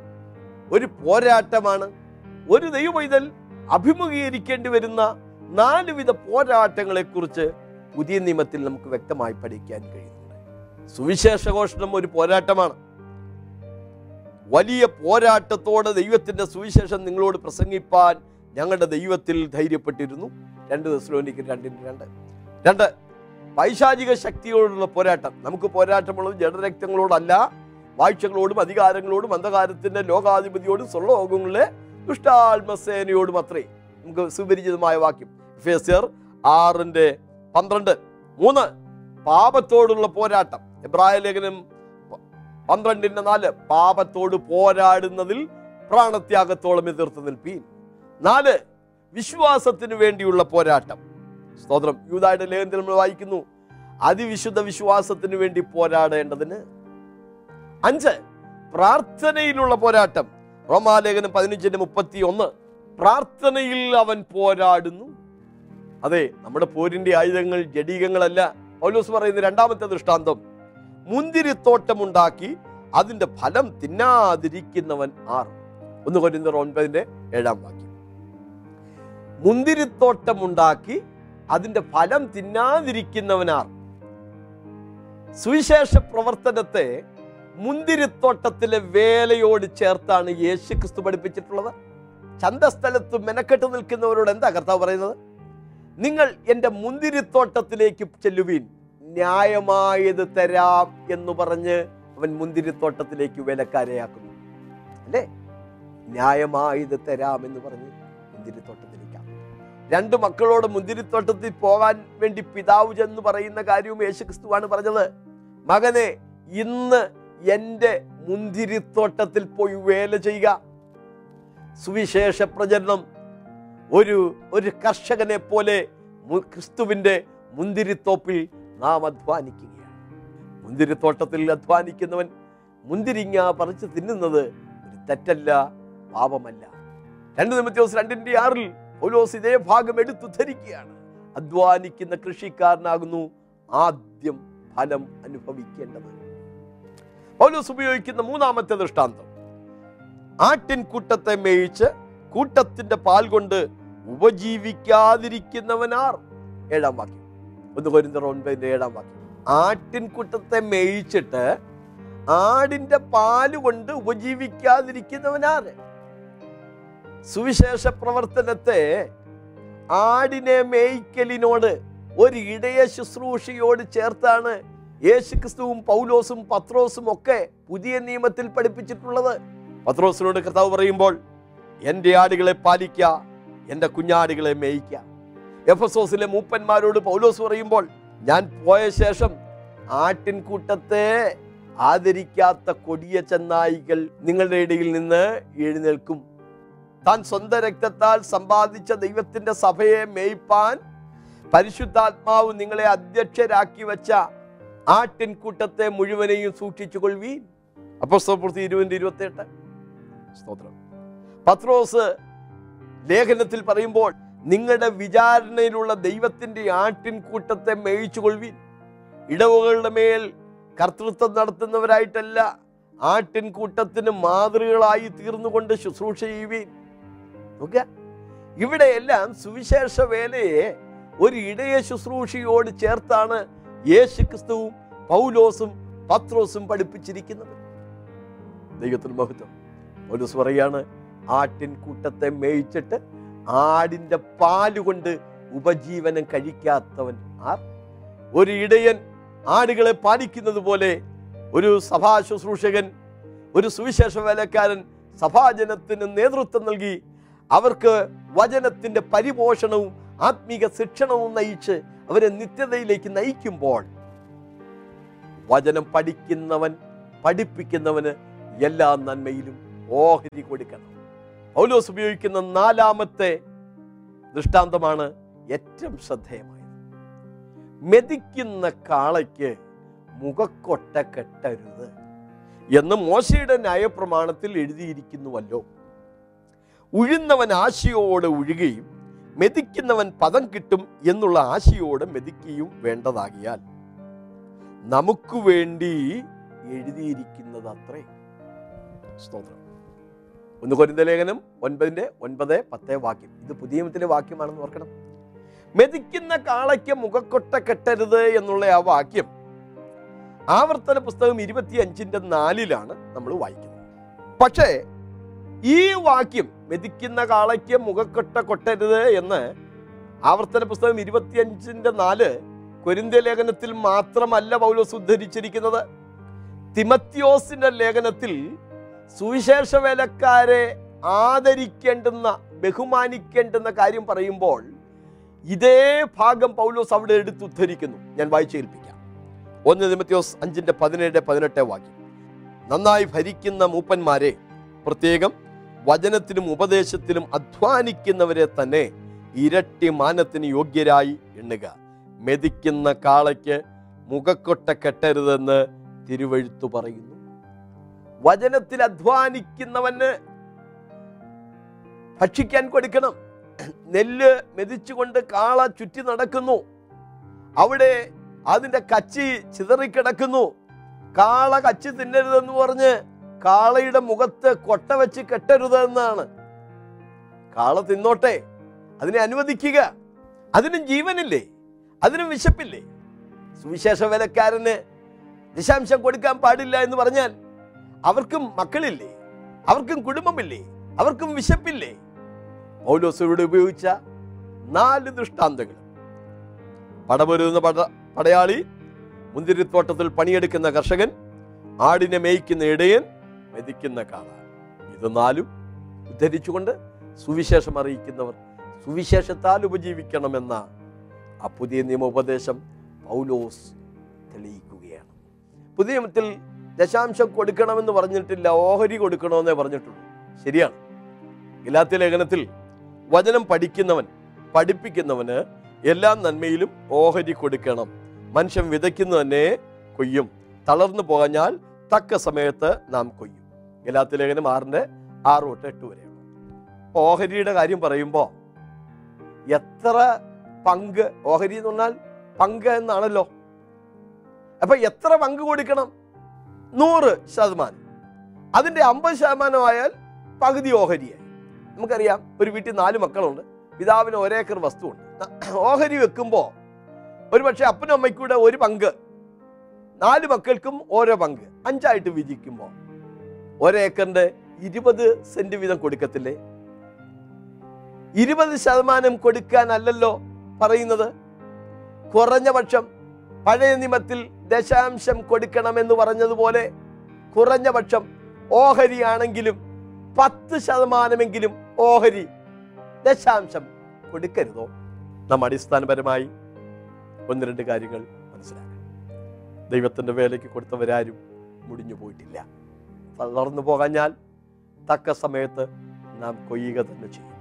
ഒരു പോരാട്ടമാണ്. ഒരു ദൈവമൈതൽ അഭിമുഖീകരിക്കേണ്ടി വരുന്ന നാലുവിധ പോരാട്ടങ്ങളെക്കുറിച്ച് പുതിയ നിയമത്തിൽ നമുക്ക് വ്യക്തമായി പഠിക്കാൻ കഴിയുന്നുണ്ട്. സുവിശേഷഘോഷണം ഒരു പോരാട്ടമാണ്. വലിയ പോരാട്ടത്തോടെ ദൈവത്തിന്റെ സുവിശേഷം നിങ്ങളോട് പ്രസംഗിപ്പാൻ ഞങ്ങളുടെ ദൈവത്തിൽ ധൈര്യപ്പെട്ടിരുന്നു. രണ്ട് ദശലോനിക്ക് രണ്ടിന് രണ്ട്. രണ്ട് പൈശാചിക ശക്തിയോടുള്ള പോരാട്ടം. നമുക്ക് പോരാട്ടമുള്ളത് ജഡരക്തങ്ങളോടല്ല വാഴ്ചകളോടും അധികാരങ്ങളോടും അന്ധകാരത്തിന്റെ ലോകാധിപതിയോടും സ്വർലോകങ്ങളിലെ ദുഷ്ടാത്മസേനയോടും അത്രേ. നമുക്ക് സുപരിചിതമായ വാക്യം. ഫേസ്യർ ആറിന്റെ പന്ത്രണ്ട്. മൂന്ന് പാപത്തോടുള്ള പോരാട്ടം. എബ്രായ ലേഖനം പന്ത്രണ്ടിന്റെ നാല് പാപത്തോട് പോരാടുന്നതിൽ പ്രാണത്യാഗത്തോളം എതിർത്ത് നിൽപ്പീൻ. നാല് വിശ്വാസത്തിന് വേണ്ടിയുള്ള പോരാട്ടം. സ്തോത്രം. യൂതായുടെ ലേഖനത്തിൽ നമ്മൾ വായിക്കുന്നു അതിവിശുദ്ധ വിശ്വാസത്തിന് വേണ്ടി പോരാടേണ്ടതിന് അഞ്ച് പ്രാർത്ഥനയിലുള്ള പോരാട്ടം. റോമാലേഖനം പതിനഞ്ചിന്റെ മുപ്പത്തി ഒന്ന് പ്രാർത്ഥനയിൽ അവൻ പോരാടുന്നു. അതെ നമ്മുടെ പോരിന്റെ ആയുധങ്ങൾ ജഡീകങ്ങളല്ല. പൗലോസ് പറയുന്ന രണ്ടാമത്തെ ദൃഷ്ടാന്തം മുന്തിരിത്തോട്ടമുണ്ടാക്കി അതിന്റെ ഫലം തിന്നാതിരിക്കുന്നവൻ ആർ. ഒന്ന് കൊരിന്തർ ഒൻപതിന്റെ ഏഴാം വാക്യം. മുന്തിരിത്തോട്ടമുണ്ടാക്കി അതിന്റെ ഫലം തിന്നാതിരിക്കുന്നവനാർ. സുവിശേഷ പ്രവർത്തനത്തെ മുന്തിരിത്തോട്ടത്തിലെ വേലയോട് ചേർത്താണ് യേശു ക്രിസ്തു പഠിപ്പിച്ചിട്ടുള്ളത്. ചന്തസ്ഥലത്ത് മെനക്കെട്ട് നിൽക്കുന്നവരോട് എന്താ കർത്താവ് പറയുന്നത്? നിങ്ങൾ എന്റെ മുന്തിരിത്തോട്ടത്തിലേക്ക് ചെല്ലുവീൻ. ന്യായമായത് തരാം എന്ന് പറഞ്ഞ് അവൻ മുന്തിരിത്തോട്ടത്തിലേക്ക് വേലക്കാരെയാക്കുന്നു. അല്ലേ? ന്യായമായത് തരാം എന്ന് പറഞ്ഞ് മുന്തിരിത്തോട്ടത്തിലേക്കാണ് രണ്ട് മക്കളോട് മുന്തിരിത്തോട്ടത്തിൽ പോകാൻ വേണ്ടി പിതാവ് ചെന്ന് പറയുന്ന കാര്യവും യേശുക്രിസ്തുവാണ് പറഞ്ഞത്. മകനെ ഇന്ന് എന്റെ മുന്തിരിത്തോട്ടത്തിൽ പോയി വേല ചെയ്യുക. സുവിശേഷ പ്രചരണം. ഒരു ഒരു കർഷകനെ പോലെ ക്രിസ്തുവിന്റെ മുന്തിരിത്തോപ്പിൽ നാം അധ്വാനിക്കുകയാണ്. മുന്തിരിത്തോട്ടത്തിൽ അധ്വാനിക്കുന്നവൻ മുന്തിരിങ്ങ പറിച്ച് തിന്നുന്നത് ഒരു തെറ്റല്ല പാപമല്ല. രണ്ട് ദിവസം രണ്ടിന്റെ ആറിൽ പൗലോസ് ഇതേ ഭാഗം എടുത്തു ധരിക്കുകയാണ്. അധ്വാനിക്കുന്ന കൃഷിക്കാരനാകുന്നു. ആദ്യം ഫലം അനുഭവിക്കേണ്ടത് പൗലോസ് ഉപയോഗിക്കുന്ന മൂന്നാമത്തെ ദൃഷ്ടാന്തം. ആട്ടിൻ കൂട്ടത്തെ മേയിച്ച് കൂട്ടത്തിന്റെ പാൽ കൊണ്ട് ഉപജീവിക്കാതിരിക്കുന്നവനാർ ഏഴാം വാക്യം. ഒന്ന് കൊരിന്തർ ഒൻപതിന്റെ ഏഴാം വാക്യം. ആട്ടിൻ കൂട്ടത്തെ മേയിച്ചിട്ട് ആടിന്റെ പാൽ കൊണ്ട് ഉപജീവിക്കാതിരിക്കുന്നവനാര് സുവിശേഷ പ്രവർത്തനത്തെ ആടിനെ മേയ്ക്കലിനോട് ഒരു ഇടയ ശുശ്രൂഷയോട് ചേർത്താണ് യേശുക്രിസ്തുവും പൗലോസും പത്രോസും ഒക്കെ പുതിയ നിയമത്തിൽ പഠിപ്പിച്ചിട്ടുള്ളത്. പത്രോസിനോട് കർത്താവ് പറയുമ്പോൾ എന്റെ ആടുകളെ പാലിക്ക എന്റെ കുഞ്ഞാടുകളെ മേയിക്ക. എഫസോസിലെ മൂപ്പന്മാരോട് പൗലോസ് പറയുമ്പോൾ ഞാൻ പോയ ശേഷം ആട്ടിൻകൂട്ടത്തെ ആദരിക്കാത്ത കൊടിയ ചെന്നായികൾ നിങ്ങളുടെ ഇടയിൽ നിന്ന് എഴുന്നേൽക്കും. താൻ സ്വന്തം രക്തത്താൽ സമ്പാദിച്ച ദൈവത്തിന്റെ സഭയെ മേയ്പ്പാൻ പരിശുദ്ധാത്മാവ് നിങ്ങളെ അധ്യക്ഷരാക്കി വെച്ച ആട്ടിൻകൂട്ടത്തെ മുഴുവനെയും സൂക്ഷിച്ചു കൊള്ളുവീൻ അപ്പോസ്തലപ്രവൃത്തി ഇരുപതിന്റെ ഇരുപത്തിയെട്ട്. സ്തോത്രം. പത്രോസ് ലേഖനത്തിൽ പറയുമ്പോൾ നിങ്ങളുടെ വിചാരണയിലുള്ള ദൈവത്തിന്റെ ആട്ടിൻകൂട്ടത്തെ മേയിച്ചു കൊള്ളുവീൻ ഇടവുകളുടെ മേൽ കർത്തൃത്വം നടത്തുന്നവരായിട്ടല്ല ആട്ടിൻകൂട്ടത്തിന് മാതൃകളായി തീർന്നുകൊണ്ട് ശുശ്രൂഷ ചെയ്യുവീൻ. നോക്കുക. ഇവിടെയെല്ലാം സുവിശേഷ വേലയെ ഒരു ഇടയ ശുശ്രൂഷയോട് ചേർത്താണ് യേശു ക്രിസ്തുവും പൗലോസും പത്രോസും പഠിപ്പിച്ചിരിക്കുന്നത്. ദൈവത്തിന് മഹത്വം. പൗലോസ് പറയാണ് ആട്ടിൻകൂട്ടത്തെ മേയിച്ചിട്ട് ആടിന്റെ പാലുകൊണ്ട് ഉപജീവനം കഴിക്കാത്തവൻ ആർ? ഒരു ഇടയൻ ആടുകളെ പാലിക്കുന്നത് പോലെ ഒരു സഭാ ശുശ്രൂഷകൻ ഒരു സുവിശേഷ വേലക്കാരൻ സഭാജനത്തിന് നേതൃത്വം നൽകി അവർക്ക് വചനത്തിന്റെ പരിപോഷണവും ആത്മീക ശിക്ഷണവും നയിച്ച് അവരെ നിത്യതയിലേക്ക് നയിക്കുമ്പോൾ വചനം പഠിക്കുന്നവൻ പഠിപ്പിക്കുന്നവന് എല്ലാ നന്മയിലും ഓഹരി കൊടുക്കണം. പൗലോസ് ഉപയോഗിക്കുന്ന നാലാമത്തെ ദൃഷ്ടാന്തമാണ് ഏറ്റവും ശ്രദ്ധേയമായത്. മെതിക്കുന്ന കാളയ്ക്ക് മുഖക്കൊട്ട കെട്ടരുത് എന്ന് മോശയുടെ ന്യായപ്രമാണത്തിൽ എഴുതിയിരിക്കുന്നുവല്ലോ. ഉഴുന്നവൻ ആശയോടെ ഉഴുകയും മെതിക്കുന്നവൻ പദം കിട്ടും എന്നുള്ള ആശയോടെ മെതിക്കുകയും വേണ്ടതാകിയാൽ നമുക്ക് വേണ്ടി എഴുതിയിരിക്കുന്നത് അത്രേ. സ്തോത്രം. ഒന്ന് കൊരിന്ത ലേഖനം ഒൻപതിന്റെ ഒൻപത് പത്തേ വാക്യം. ഇത് പുതിയ നിയമത്തിലെ വാക്യമാണെന്ന് ഓർക്കണം. മെതിക്കുന്ന കാളയ്ക്ക് മുഖക്കൊട്ട കെട്ടരുത് എന്നുള്ള ആ വാക്യം ആവർത്തന പുസ്തകം ഇരുപത്തി അഞ്ചിന്റെ നാലിലാണ് നമ്മൾ വായിക്കുന്നത്. പക്ഷേ ഈ വാക്യം മെതിക്കുന്ന കാളയ്ക്ക് മുഖക്കൊട്ട കൊട്ടരുത് എന്ന് ആവർത്തന പുസ്തകം ഇരുപത്തിയഞ്ചിന്റെ നാല് കൊരിന്ത്യ ലേഖനത്തിൽ മാത്രമല്ല പൗലോസ് ഉദ്ധരിച്ചിരിക്കുന്നത്. തിമത്യോസിന്റെ ലേഖനത്തിൽ സുവിശേഷ വേലക്കാരെ ആദരിക്കേണ്ടുന്ന ബഹുമാനിക്കേണ്ടുന്ന കാര്യം പറയുമ്പോൾ ഇതേ ഭാഗം പൗലോസ് അവിടെ എടുത്ത് ഉദ്ധരിക്കുന്നു ഞാൻ വായിച്ചു കേൾപ്പിക്കാം. ഒന്ന് തിമത്യോസ് അഞ്ചിന്റെ പതിനേഴ് പതിനെട്ട് വാക്യം. നന്നായി ഭരിക്കുന്ന മൂപ്പന്മാരെ പ്രത്യേകം വചനത്തിലും ഉപദേശത്തിലും അധ്വാനിക്കുന്നവരെ തന്നെ ഇരട്ടി മാനത്തിന് യോഗ്യരായി എണ്ണുക. മെതിക്കുന്ന കാളയ്ക്ക് മുഖക്കൊട്ട കെട്ടരുതെന്ന് തിരുവഴുത്തു പറയുന്നു. വചനത്തിൽ അധ്വാനിക്കുന്നവന് ഭക്ഷിക്കാൻ കൊടുക്കണം. നെല്ല് മെതിച്ചുകൊണ്ട് കാള ചുറ്റി നടക്കുന്നു. അവിടെ അതിന്റെ കച്ചി ചിതറിക്കിടക്കുന്നു. കാള കച്ചി തിന്നരുതെന്ന് പറഞ്ഞ് കാളയുടെ മുഖത്ത് കൊട്ട വെച്ച് കെട്ടരുത് എന്നാണ്. കാള തിന്നോട്ടെ. അതിനെ അനുവദിക്കുക. അതിനും ജീവനില്ലേ? അതിനും വിശപ്പില്ലേ? സുവിശേഷ വേലക്കാരന് ദശാംശം കൊടുക്കാൻ പാടില്ല എന്ന് പറഞ്ഞാൽ അവർക്കും മക്കളില്ലേ? അവർക്കും കുടുംബമില്ലേ? അവർക്കും വിശപ്പില്ലേ? പൗലോസ് ഇവിടെ ഉപയോഗിച്ച നാല് ദൃഷ്ടാന്തങ്ങൾ. പടപൊരുന്ന പട പടയാളി മുന്തിരിത്തോട്ടത്തിൽ പണിയെടുക്കുന്ന കർഷകൻ ആടിനെ മേയ്ക്കുന്ന ഇടയൻ മെതിക്കുന്ന കാലാണ് ഇത് നാലും ഉദ്ധരിച്ചുകൊണ്ട് സുവിശേഷം അറിയിക്കുന്നവർ സുവിശേഷത്താൽ ഉപജീവിക്കണമെന്ന ആ പുതിയ നിയമോപദേശം പൗലോസ് തെളിയിക്കുകയാണ്. പുതിയ നിയമത്തിൽ ദശാംശം കൊടുക്കണമെന്ന് പറഞ്ഞിട്ടില്ല ഓഹരി കൊടുക്കണമെന്നേ പറഞ്ഞിട്ടുള്ളൂ. ശരിയാണ്. ഇല്ലാത്ത ലേഖനത്തിൽ വചനം പഠിക്കുന്നവൻ പഠിപ്പിക്കുന്നവന് എല്ലാ നന്മയിലും ഓഹരി കൊടുക്കണം. മനുഷ്യൻ വിതയ്ക്കുന്നു തന്നെ കൊയ്യും. തളർന്നു പോകഞ്ഞാൽ തക്ക സമയത്ത് നാം കൊയ്യും. ഗലാത്യ ലേഖനം ആറിന്റെ ആറ് തൊട്ട് എട്ട് വരെയാണ് ഓഹരിയുടെ കാര്യം പറയുമ്പോൾ എത്ര പങ്ക് ഓഹരി എന്ന് പറഞ്ഞാൽ പങ്ക് എന്നാണല്ലോ. അപ്പൊ എത്ര പങ്ക് കൊടുക്കണം? നൂറ് ശതമാനം. അതിന്റെ അമ്പത് ശതമാനമായാൽ പകുതി ഓഹരിയായി. നമുക്കറിയാം ഒരു വീട്ടിൽ നാല് മക്കളുണ്ട്. പിതാവിന് ഒരേക്കർ വസ്തുവുണ്ട്. ഓഹരി വെക്കുമ്പോൾ ഒരു പക്ഷേ അപ്പനും അമ്മയ്ക്കൂടെ ഒരു പങ്ക്. നാല് മക്കൾക്കും ഓരോ പങ്ക്. അഞ്ചായിട്ട് വിധിക്കുമ്പോൾ ഒരേക്കറിന്റെ ഇരുപത് സെന്റ് വീതം കൊടുക്കത്തില്ലേ? ഇരുപത് ശതമാനം കൊടുക്കാനല്ലല്ലോ പറയുന്നത്? കുറഞ്ഞ പക്ഷം പഴയ നിമത്തിൽ ദശാംശം കൊടുക്കണമെന്ന് പറഞ്ഞതുപോലെ കുറഞ്ഞ പക്ഷം ഓഹരിയാണെങ്കിലും പത്ത് ശതമാനമെങ്കിലും ഓഹരി ദശാംശം കൊടുക്കരുതോ? നാം അടിസ്ഥാനപരമായി ഒന്ന് രണ്ട് കാര്യങ്ങൾ മനസ്സിലാക്കണം. ദൈവത്തിന്റെ വേലയ്ക്ക് കൊടുത്തവരാരും മുടിഞ്ഞു പോയിട്ടില്ല. തളർന്നു പോകാഞ്ഞാൽ തക്ക സമയത്ത് നാം കൊയ്യുക തന്നെ ചെയ്യും.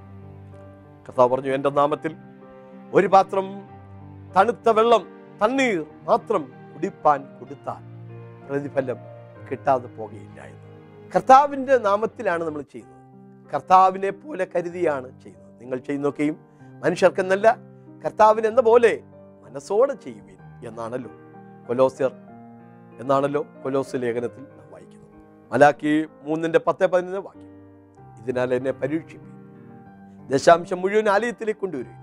കഥ പറഞ്ഞു എന്റെ നാമത്തിൽ ഒരു പാത്രം തണുത്ത വെള്ളം തണ്ണീർ മാത്രം കുടിപ്പാൻ കൊടുത്താൽ പ്രതിഫലം കിട്ടാതെ പോകുകയില്ല എന്ന്. കർത്താവിന്റെ നാമത്തിലാണ് നമ്മൾ ചെയ്യുന്നത്. കർത്താവിനെ പോലെ കരുതിയാണ് ചെയ്യുന്നത്. നിങ്ങൾ ചെയ്യുന്നൊക്കെയും മനുഷ്യർക്കെന്നല്ല കർത്താവിന് എന്ന പോലെ മനസ്സോടെ ചെയ്യുവിൻ എന്നാണല്ലോ. കൊലോസ്യർ എന്നാണല്ലോ കൊലോസ് ലേഖനത്തിൽ മലാക്കി മൂന്നിന്റെ പത്ത് പതിനൊന്ന് വാക്യം. ഇതിനാൽ എന്നെ പരീക്ഷിക്കും ദശാംശം മുഴുവൻ ആലയത്തിലേക്ക് കൊണ്ടുവരും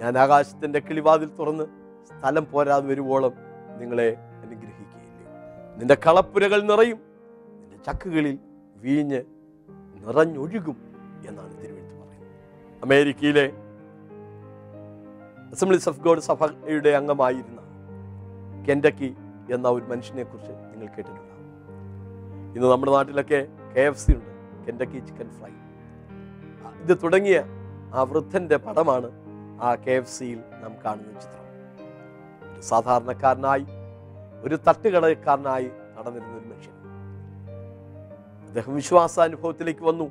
ഞാൻ ആകാശത്തിന്റെ കിളിവാതിൽ തുറന്ന് സ്ഥലം പോരാതെ വരുവോളം നിങ്ങളെ അനുഗ്രഹിക്കുകയില്ല. നിന്റെ കളപ്പുരകൾ നിറയും. നിന്റെ ചക്കുകളിൽ വീഞ്ഞ് നിറഞ്ഞൊഴുകും എന്നാണ് തിരുവെഴുത്ത് പറയുന്നത്. അമേരിക്കയിലെ അസംബ്ലീസ് ഓഫ് ഗോഡ് സഭയുടെ അംഗമായിരുന്ന കെൻഡക്കി എന്ന ഒരു മനുഷ്യനെ കുറിച്ച് നിങ്ങൾ കേട്ടിട്ടുണ്ടാവും ഇന്ന് നമ്മുടെ നാട്ടിലൊക്കെ കെ എഫ് സി ഉണ്ട്. കെൻഡക്കി ചിക്കൻ ഫ്രൈ ഇത് തുടങ്ങിയ ആ വൃദ്ധന്റെ പടമാണ് ആ കെ എഫ് സിയിൽ നാം കാണുന്ന ചിത്രം. ഒരു സാധാരണക്കാരനായി ഒരു തട്ടുകടക്കാരനായി നടന്നിരുന്ന ഒരു മനുഷ്യൻ. അദ്ദേഹം വിശ്വാസാനുഭവത്തിലേക്ക് വന്നു.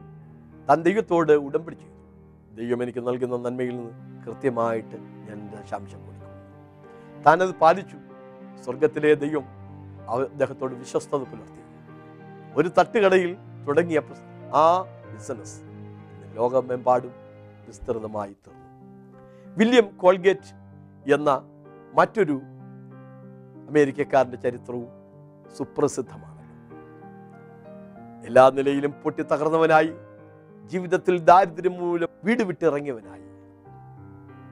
താൻ ദൈവത്തോട് ഉടമ്പടി ചെയ്തു ദൈവം എനിക്ക് നൽകുന്ന നന്മയിൽ നിന്ന് കൃത്യമായിട്ട് ഞാൻ ദശാംശം കൊടുക്കും. താനത് പാലിച്ചു. സ്വർഗത്തിലെ ദൈവം അദ്ദേഹത്തോട് വിശ്വസ്തത പുലർത്തി. ഒരു തട്ടുകടയിൽ തുടങ്ങിയ ആ ബിസിനസ് ലോകമെമ്പാടും വിസ്തൃതമായി തീർന്നു. വില്യം കോൾഗേറ്റ് എന്ന മറ്റൊരു അമേരിക്കക്കാരന്റെ ചരിത്രവും സുപ്രസിദ്ധമാണ്. എല്ലാ നിലയിലും പൊട്ടിത്തകർന്നവനായി ജീവിതത്തിൽ ദാരിദ്ര്യം മൂലം വീട് വിട്ടിറങ്ങിയവനായി.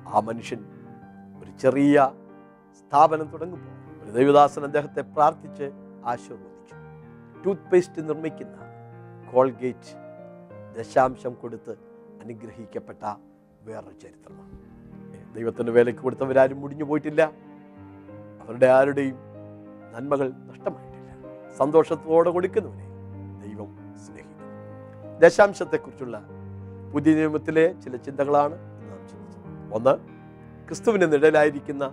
ആ മനുഷ്യൻ ഒരു ചെറിയ സ്ഥാപനം തുടങ്ങുമ്പോൾ ഒരു ദൈവദാസൻ അദ്ദേഹത്തെ പ്രാർത്ഥിച്ച് ആശീർവദിച്ചു. ടൂത്ത് പേസ്റ്റ് നിർമ്മിക്കുന്ന കോൾഗേറ്റ് ദശാംശം കൊടുത്ത് അനുഗ്രഹിക്കപ്പെട്ട വേറൊരു ചരിത്രമാണ്. ദൈവത്തിന്റെ വേലയ്ക്ക് കൊടുത്തവരാരും മുടിഞ്ഞു പോയിട്ടില്ല. അവരുടെ ആരുടെയും നന്മകൾ നഷ്ടമായിട്ടില്ല. സന്തോഷത്തോടെ കൊടുക്കുന്നവനെ ദൈവം സ്നേഹിക്കുന്നു. ദശാംശത്തെക്കുറിച്ചുള്ള പുതിയ നിയമത്തിലെ ചില ചിന്തകളാണ് നാം ചിന്തിച്ചത്. ഒന്ന് ക്രിസ്തുവിന്റെ നിഴലായിരിക്കുന്ന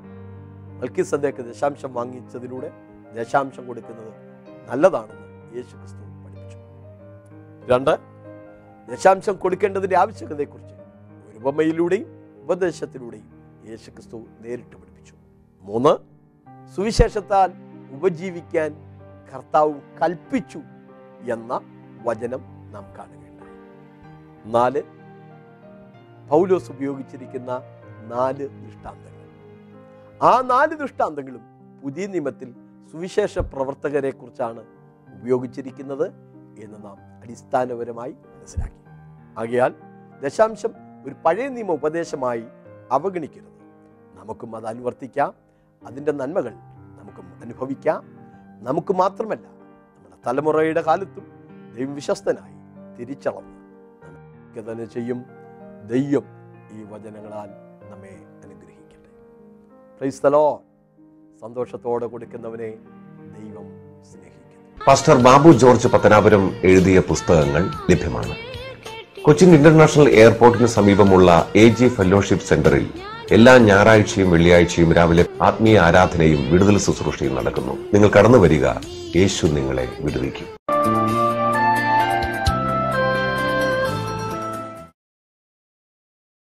മൽക്കിസദേക്ക് ദശാംശം വാങ്ങിച്ചതിലൂടെ ദശാംശം കൊടുക്കുന്നത് നല്ലതാണെന്ന് യേശു ക്രിസ്തു പഠിപ്പിച്ചു. രണ്ട് ദശാംശം കൊടുക്കേണ്ടതിന്റെ ആവശ്യകതയെക്കുറിച്ച് ഉപമയിലൂടെയും ഉപദേശത്തിലൂടെയും യേശു ക്രിസ്തു നേരിട്ട് പഠിപ്പിച്ചു. മൂന്ന് സുവിശേഷത്താൽ ഉപജീവിക്കാൻ കർത്താവ് കൽപ്പിച്ചു എന്ന വചനം നാം കാണുകയുണ്ടായി. നാല് പൗലോസ് ഉപയോഗിച്ചിരിക്കുന്ന നാല് ദൃഷ്ടാന്തങ്ങൾ. ആ നാല് ദൃഷ്ടാന്തങ്ങളും പുതിയ നിയമത്തിൽ സുവിശേഷ പ്രവർത്തകരെ കുറിച്ചാണ് ഉപയോഗിച്ചിരിക്കുന്നത് എന്ന് നാം അടിസ്ഥാനപരമായി മനസ്സിലാക്കി. ആകയാൽ ദശാംശം ഒരു പഴയ നിയമ ഉപദേശമായി അവഗണിക്കരുത്. നമുക്കും അത് അനുവർത്തിക്കാം. അതിന്റെ നന്മകൾ നമുക്കും അനുഭവിക്കാം. നമുക്ക് മാത്രമല്ല നമ്മുടെ തലമുറയുടെ കാലത്തും ദൈവം വിശ്വസ്തനായി തിരിച്ചളന്ന് നമുക്ക് തന്നെ ചെയ്യും. ദൈവം ഈ വചനങ്ങളാൽ നമ്മെ അനുഗ്രഹിക്കട്ടെ. പ്രൈസ്തലോ സന്തോഷത്തോടെ കൊടുക്കുന്നവനെ ദൈവം സ്നേഹിക്കുന്നു പാസ്റ്റർ ബാബു ജോർജ് പത്തനാപുരം എഴുതിയ പുസ്തകങ്ങൾ ലഭ്യമാണ്. കൊച്ചിൻ ഇന്റർനാഷണൽ എയർപോർട്ടിന് സമീപമുള്ള എ ജി ഫെലോഷിപ്പ് സെന്ററിൽ എല്ലാ ഞായറാഴ്ചയും വെള്ളിയാഴ്ചയും രാവിലെ ആത്മീയ ആരാധനയും വിടുതൽ ശുശ്രൂഷയും നടക്കുന്നു. നിങ്ങൾ കടന്നു വരിക. യേശു നിങ്ങളെ വിടുവിക്കും.